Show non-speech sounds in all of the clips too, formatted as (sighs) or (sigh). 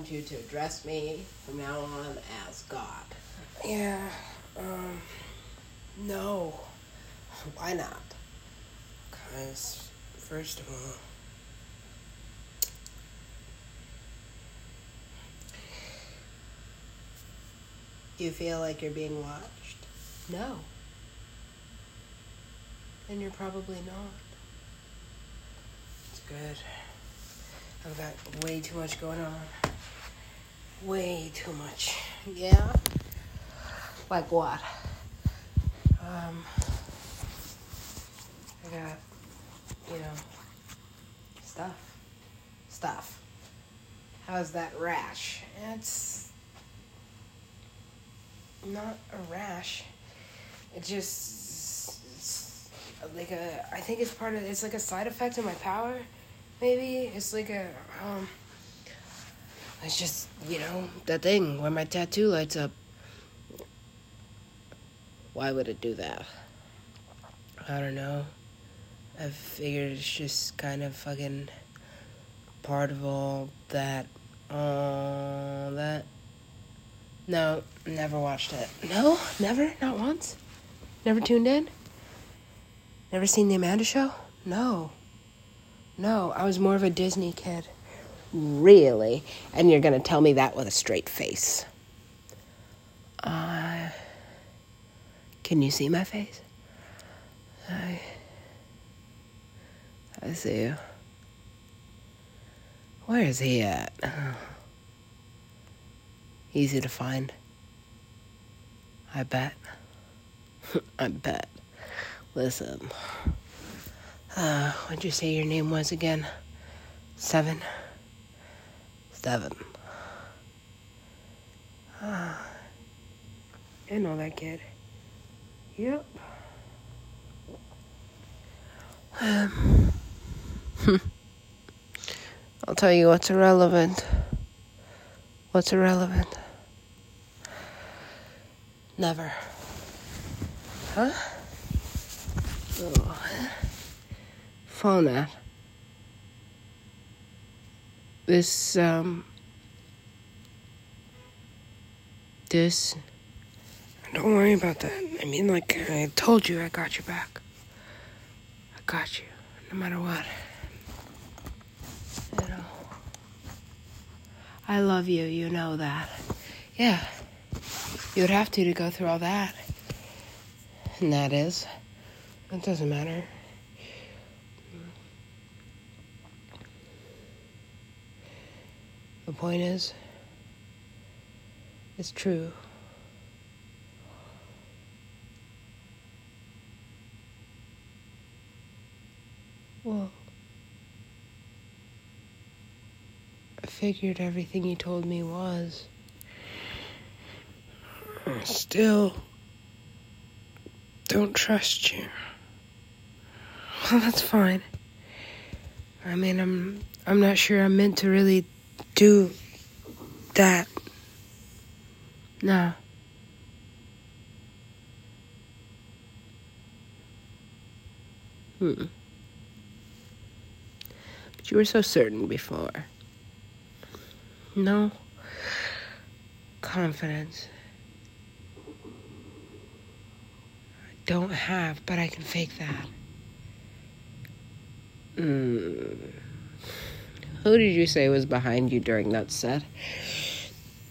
want you to address me from now on as God. Yeah, um, no. Why not? Because, first of all, Do you feel like you're being watched? no. And you're probably not. It's good. I've got way too much going on. Way too much. Yeah? Like what? Um, I got, you know, stuff. Stuff. How's that rash? It's not a rash. It just it's like a. I think it's part of. It's like a side effect of my power. Maybe it's like a. Um, it's just you know that thing where my tattoo lights up. Why would it do that? I don't know. I figured it's just kind of fucking part of all that. All that. No, never watched it. No, never, not once. Never tuned in. Never seen the Amanda Show. No, no. I was more of a Disney kid. Really? And you're going to tell me that with a straight face. Uh, can you see my face? I. I see you. Where is he at? Easy to find. I bet. (laughs) I bet. Listen. Uh, what'd you say your name was again? Seven? Seven. Uh, (sighs) I know that kid. Yep. Um, (sighs) I'll tell you what's irrelevant. What's irrelevant? Never. Huh? Oh. Phone that. This, um. This. Don't worry about that. I mean, like I told you, I got your back. I got you, no matter what. You know. I love you, you know that. Yeah. You would have to to go through all that. And that is. It doesn't matter. Point is, it's true. Well, I figured everything you told me was. I still don't trust you. Well, that's fine. I mean, I'm I'm not sure I'm meant to really do that. No. Hmm. But you were so certain before. No confidence. I don't have, but I can fake that. Mm. Who did you say was behind you during that set?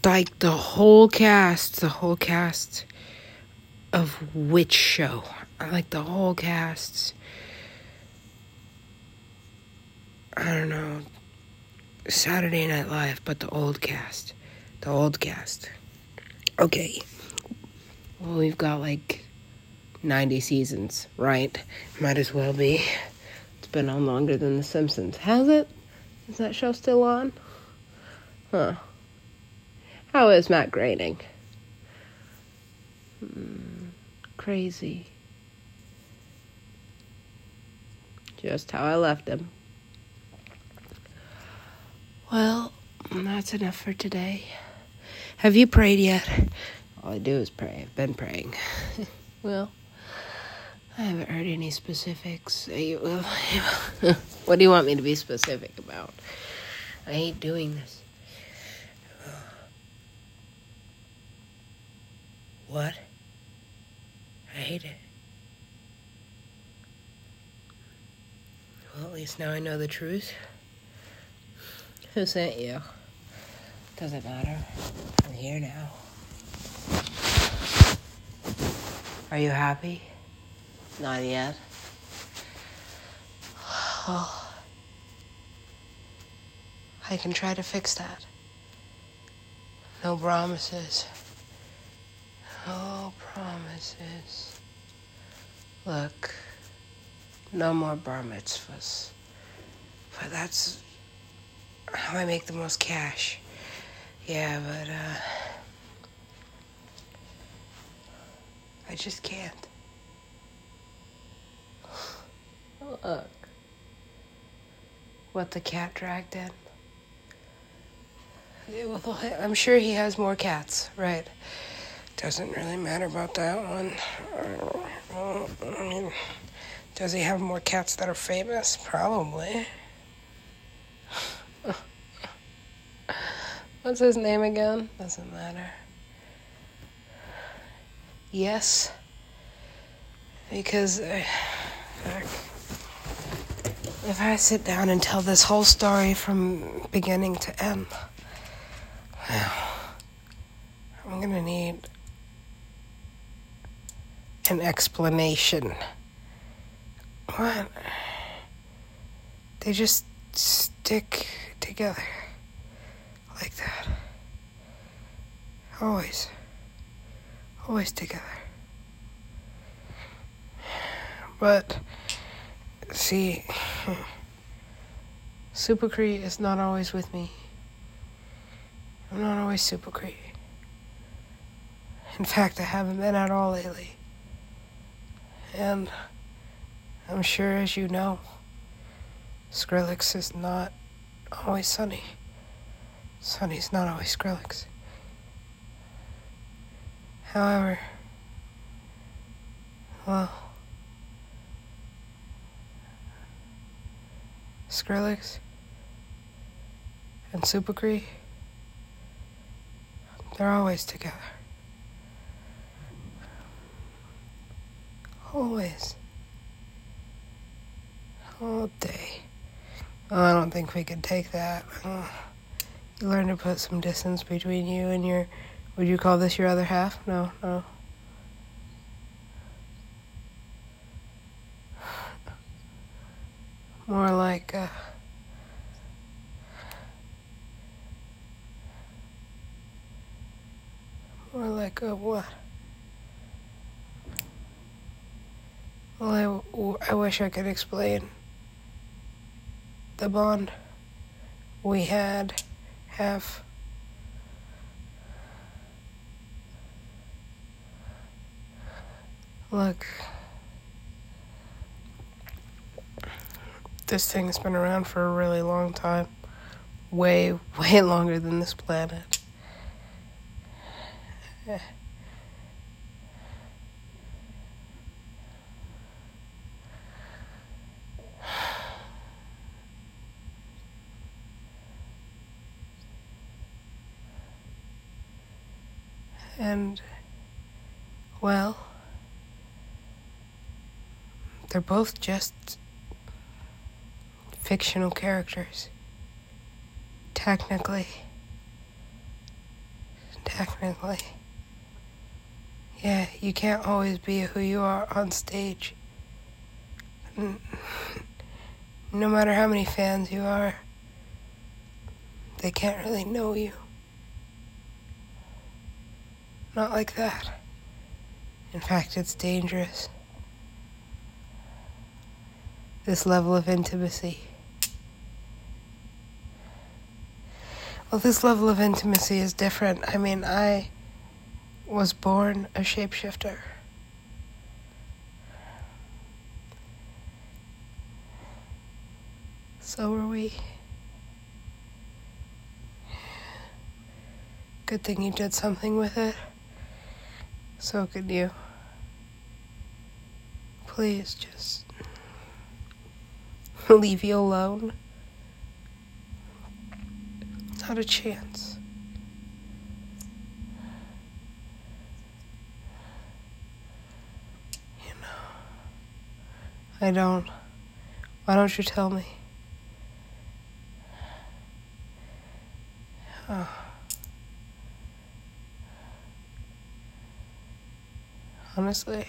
Like the whole cast, the whole cast of which show? Like the whole cast. I don't know. Saturday Night Live, but the old cast. The old cast. Okay. Well, we've got like 90 seasons, right? Might as well be. It's been on longer than The Simpsons. Has it? Is that show still on? Huh. How is Matt Groening? Hmm, crazy. Just how I left him. Well, that's enough for today. Have you prayed yet? All I do is pray. I've been praying. (laughs) well, I haven't heard any specifics. (laughs) what do you want me to be specific about? I hate doing this. What? I hate it. Well, at least now I know the truth. Who sent you? Doesn't matter. I'm here now. Are you happy? Not yet. Well, (sighs) I can try to fix that. No promises. No promises. Look, no more bar mitzvahs. But that's how I make the most cash. Yeah, but, uh. I just can't. Look. What the cat dragged in? (laughs) I'm sure he has more cats, right? Doesn't really matter about that one. I mean, does he have more cats that are famous? Probably. (laughs) What's his name again? Doesn't matter. Yes. Because uh, if I sit down and tell this whole story from beginning to end, well, I'm gonna need an explanation. What? They just stick together like that. Always. Always together. But, see, (sighs) Super Cree is not always with me. I'm not always Super Cree. In fact, I haven't been at all lately. And I'm sure, as you know, Skrillex is not always Sonny. Sonny's not always Skrillex. However, well, Skrillex and Super Cree, they're always together. Always. All day. Oh, I don't think we could take that. You learn to put some distance between you and your. Would you call this your other half? No, no. More like. Uh, more like a what? Well, I, I wish I could explain the bond we had have. Look, this thing's been around for a really long time. Way, (laughs) way longer than this planet. (sighs) And, well, they're both just fictional characters. Technically. Technically. Yeah, you can't always be who you are on stage. No matter how many fans you are, they can't really know you. Not like that. In fact, it's dangerous. This level of intimacy. Well, this level of intimacy is different. I mean, I was born a shapeshifter. So were we. Good thing you did something with it. So could you. Please just (laughs) leave you alone not a chance. You know, I don't. Why don't you tell me? Oh. Honestly,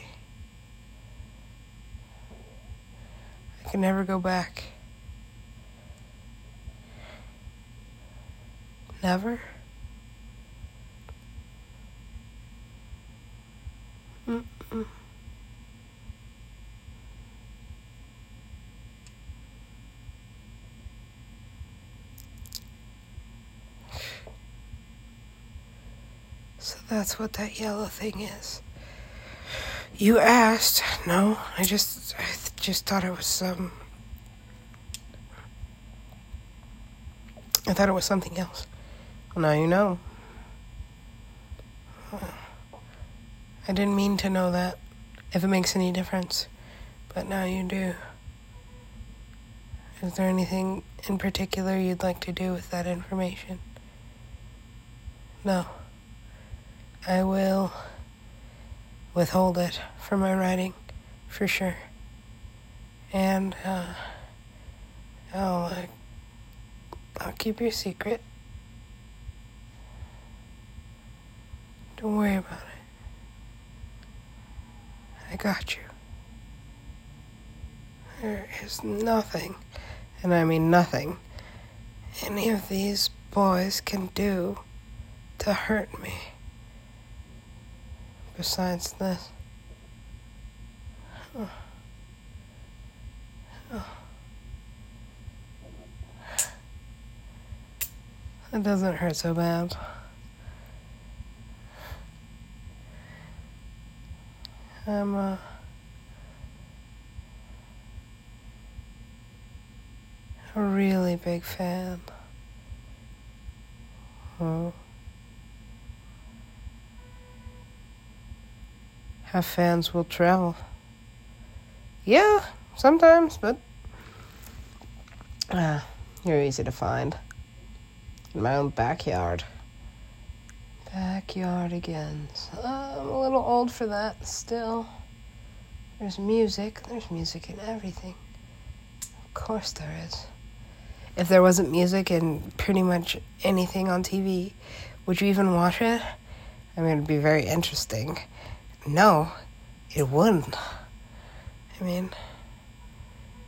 I can never go back. Mm-mm. So that's what that yellow thing is. You asked. No, I just I just thought it was some I thought it was something else. Now you know. I didn't mean to know that, if it makes any difference, but now you do. Is there anything in particular you'd like to do with that information? No. I will withhold it from my writing, for sure. And, uh, I'll, uh, I'll keep your secret. Don't worry about it. I got you. There is nothing, and I mean nothing, any of these boys can do to hurt me. Besides this. Oh. Oh. It doesn't hurt so bad. I'm uh, a really big fan. Oh. How fans will travel. Yeah, sometimes, but uh, you're easy to find. In my own backyard. Backyard again. So I'm a little old for that still. There's music. There's music in everything. Of course there is. If there wasn't music in pretty much anything on TV, would you even watch it? I mean, it'd be very interesting. No, it wouldn't. I mean,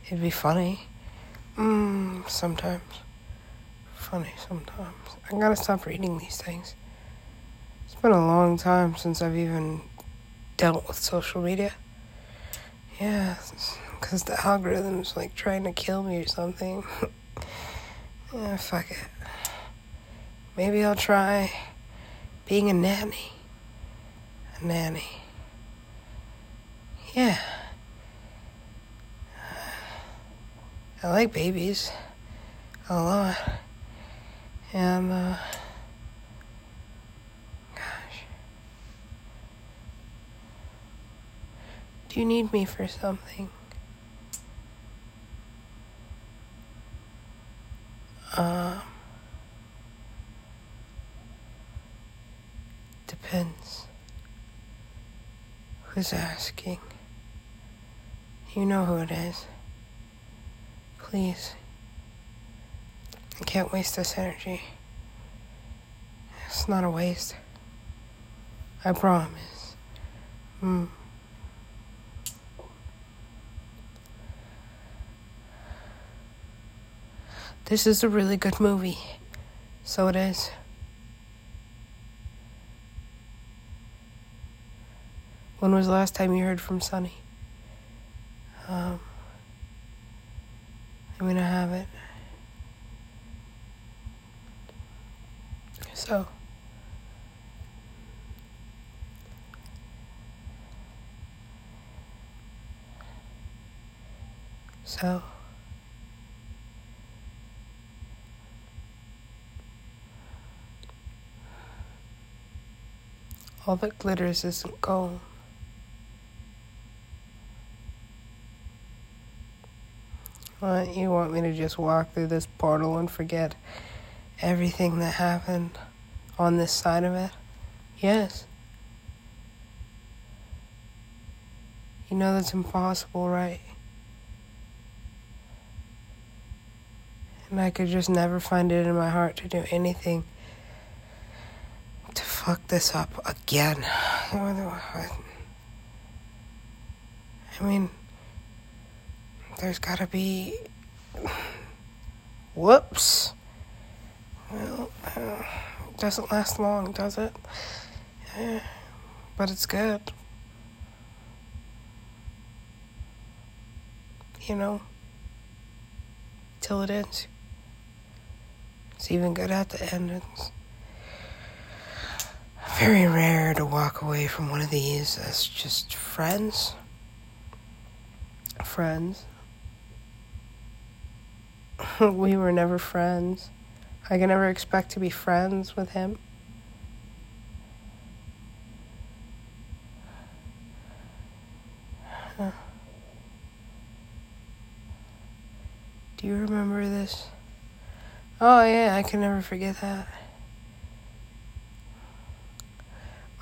it'd be funny. Mm, sometimes. Funny sometimes. I gotta stop reading these things been a long time since I've even dealt with social media. Yeah, because the algorithm's like trying to kill me or something. (laughs) yeah, fuck it. Maybe I'll try being a nanny. A nanny. Yeah. I like babies a lot. And, uh, Do you need me for something? Um, depends. Who's asking? You know who it is. Please. I can't waste this energy. It's not a waste. I promise. Hmm. This is a really good movie. So it is. When was the last time you heard from Sonny? Um, I'm gonna have it. So. So. All that glitters isn't gold. What, you want me to just walk through this portal and forget everything that happened on this side of it? Yes. You know that's impossible, right? And I could just never find it in my heart to do anything fuck this up again. I mean, there's gotta be. Whoops. Well, uh, doesn't last long, does it? Yeah, but it's good. You know, till it ends. It's even good at the end. Very rare to walk away from one of these as just friends. Friends. (laughs) we were never friends. I can never expect to be friends with him. Do you remember this? Oh, yeah, I can never forget that.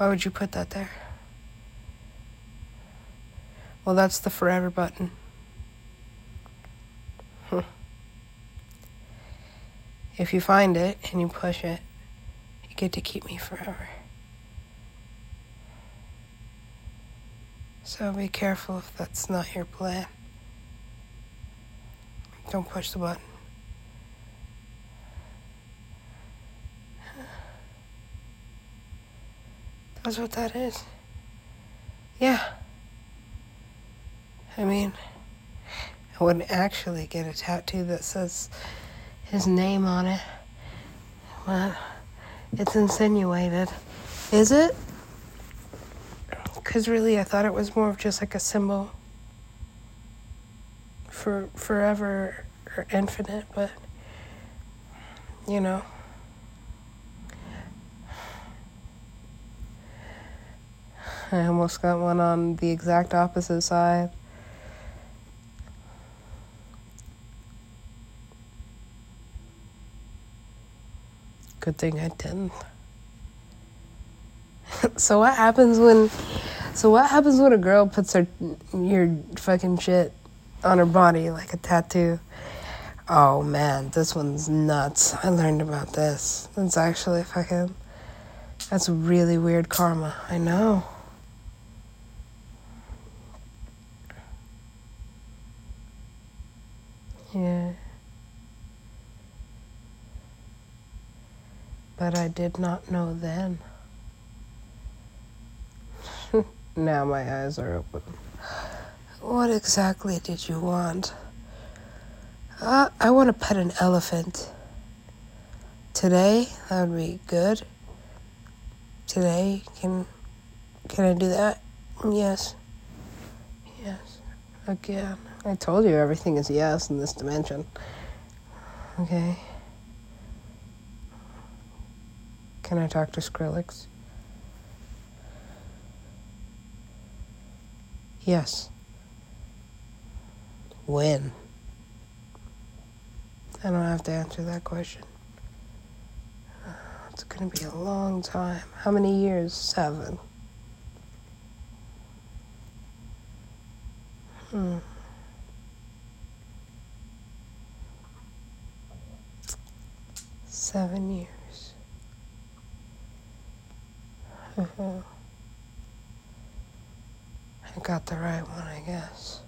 Why would you put that there? Well, that's the forever button. If you find it and you push it, you get to keep me forever. So be careful if that's not your plan. Don't push the button. That's what that is. Yeah. I mean, I wouldn't actually get a tattoo that says his name on it. Well, it's insinuated. Is it? Because really, I thought it was more of just like a symbol for forever or infinite, but you know. I almost got one on the exact opposite side. Good thing I didn't. (laughs) so what happens when so what happens when a girl puts her your fucking shit on her body like a tattoo? Oh man, this one's nuts. I learned about this. It's actually fucking that's really weird karma. I know. Yeah. But I did not know then. (laughs) now my eyes are open. What exactly did you want? Uh, I want to pet an elephant. Today, that would be good. Today, can can I do that? Yes. Yes. Again. I told you everything is yes in this dimension. Okay. Can I talk to Skrillex? Yes. When? I don't have to answer that question. It's going to be a long time. How many years? Seven. Hmm. Seven years. Mm-hmm. I got the right one, I guess.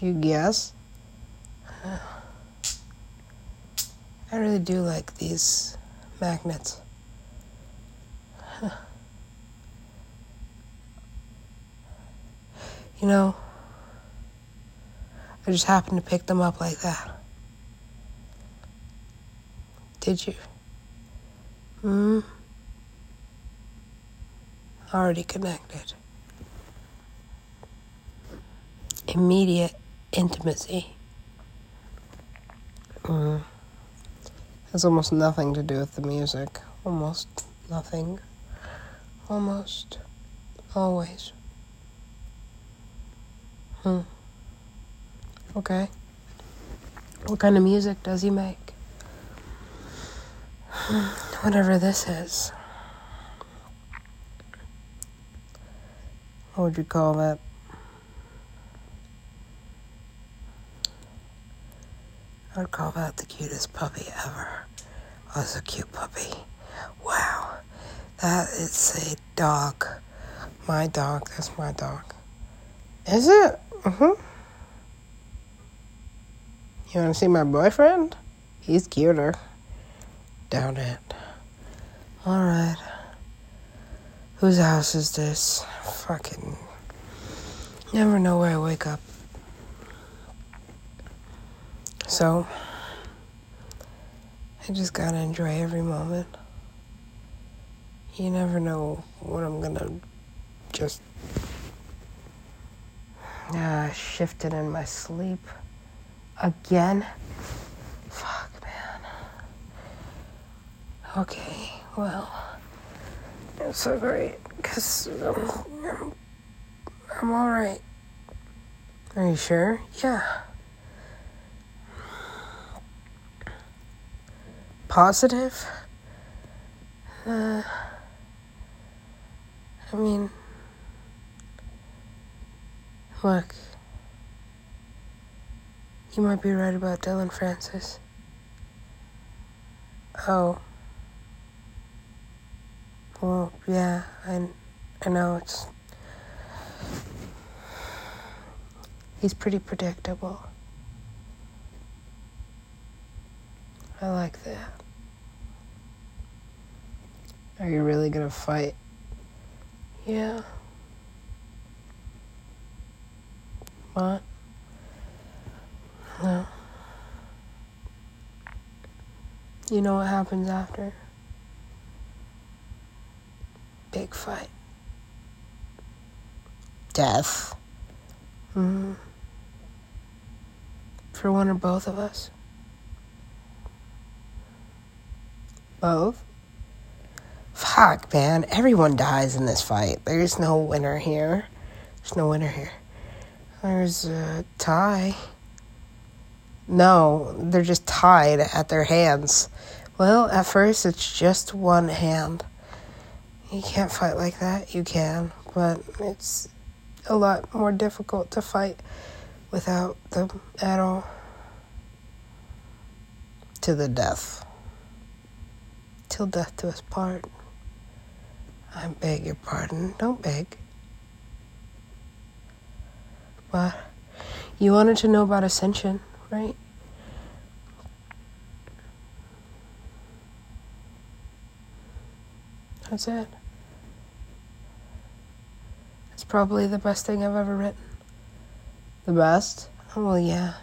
You guess? (sighs) I really do like these magnets. (sighs) You know, I just happened to pick them up like that. Did you? Hmm already connected. Immediate intimacy. Mm. Has almost nothing to do with the music. Almost nothing. Almost. Always. Hmm. Okay. What kind of music does he make? (sighs) Whatever this is. What would you call that? I would call that the cutest puppy ever? Oh, it's a cute puppy. Wow. That is a dog. My dog. That's my dog. Is it? Mm-hmm. You want to see my boyfriend? He's cuter. Doubt it. Alright. Whose house is this? Fucking. Never know where I wake up. So, I just gotta enjoy every moment. You never know when I'm gonna just uh, shift it in my sleep again. Fuck, man. Okay, well, it's so great because I'm, I'm, I'm all right. Are you sure? Yeah. Positive? Uh, I mean, look, you might be right about Dillon Francis. Oh. Well, yeah, I, I know it's. He's pretty predictable. I like that. Are you really gonna fight? Yeah. What? No. You know what happens after? Big fight. Death. hmm For one or both of us. Both? Fuck, man. Everyone dies in this fight. There's no winner here. There's no winner here. There's a tie. No, they're just tied at their hands. Well, at first it's just one hand. You can't fight like that. You can, but it's a lot more difficult to fight without them at all. To the death. Till death do us part. I beg your pardon. Don't beg. But you wanted to know about Ascension, right? That's it. It's probably the best thing I've ever written. The best? Oh, well, yeah.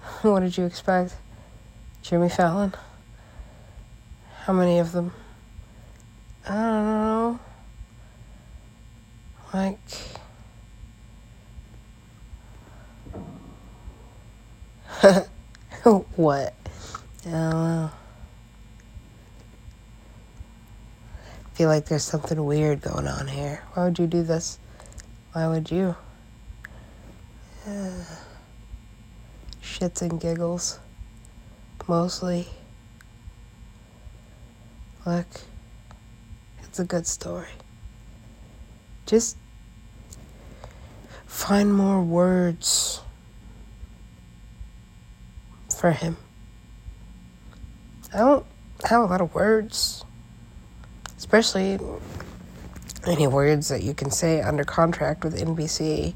(laughs) What did you expect? Jimmy Fallon? How many of them? I don't know. Like. (laughs) what? I don't know. Feel like there's something weird going on here. Why would you do this? Why would you? (sighs) Shits and giggles. Mostly. Look, it's a good story. Just find more words for him. I don't have a lot of words especially any words that you can say under contract with NBC.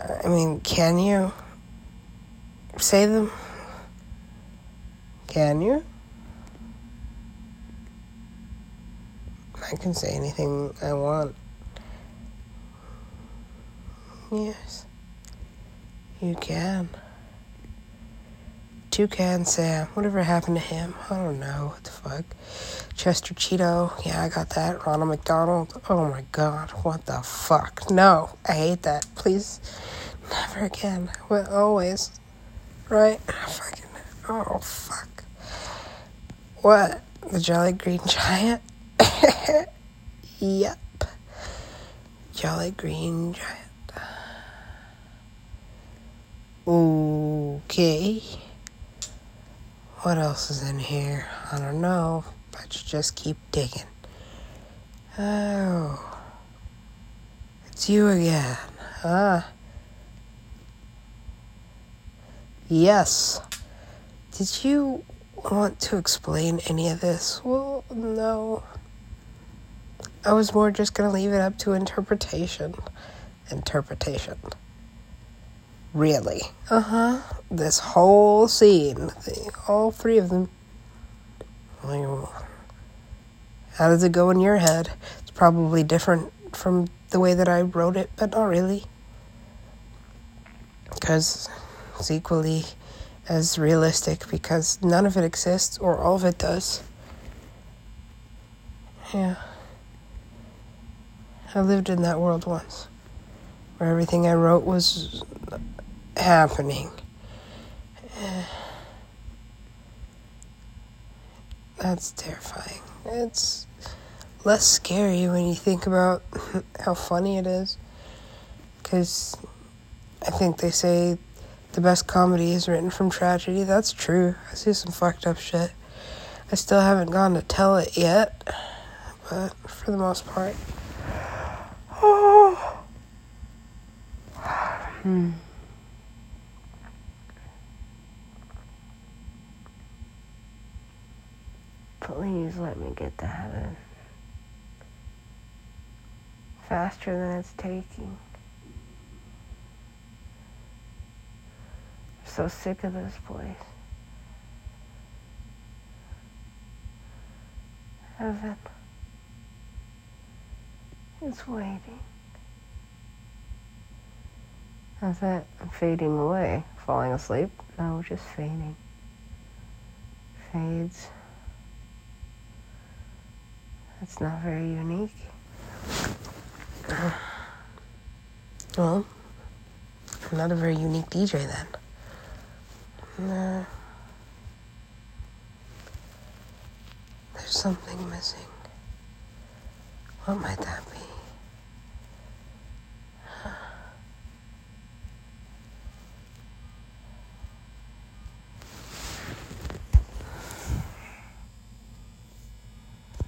Uh, I mean, can you say them? Can you? I can say anything I want. Yes, you can. Toucan Sam. Whatever happened to him? I don't know. What the fuck? Chester Cheeto. Yeah, I got that. Ronald McDonald. Oh my god. What the fuck? No. I hate that. Please. Never again. But always. Right? Fucking. Oh, fuck. What? The Jolly Green (laughs) Giant? yep. Jolly Green Giant. Okay. What else is in here? I don't know. Let's just keep digging. Oh. It's you again. huh? Yes. Did you want to explain any of this? Well, no. I was more just gonna leave it up to interpretation. Interpretation. Really? Uh huh. This whole scene, the, all three of them. How does it go in your head? It's probably different from the way that I wrote it, but not really. Because it's equally as realistic because none of it exists or all of it does. Yeah. I lived in that world once where everything I wrote was happening. That's terrifying. It's less scary when you think about (laughs) how funny it is. Because I think they say the best comedy is written from tragedy. That's true. I see some fucked up shit. I still haven't gone to tell it yet, but for the most part. (sighs) hmm. Please let me get to heaven. Faster than it's taking. I'm so sick of this place. Heaven. is waiting. How's that? I'm fading away. Falling asleep? No, just fading. Fades. That's not very unique. Well, I'm not a very unique DJ then. Nah. There's something missing. What might that be?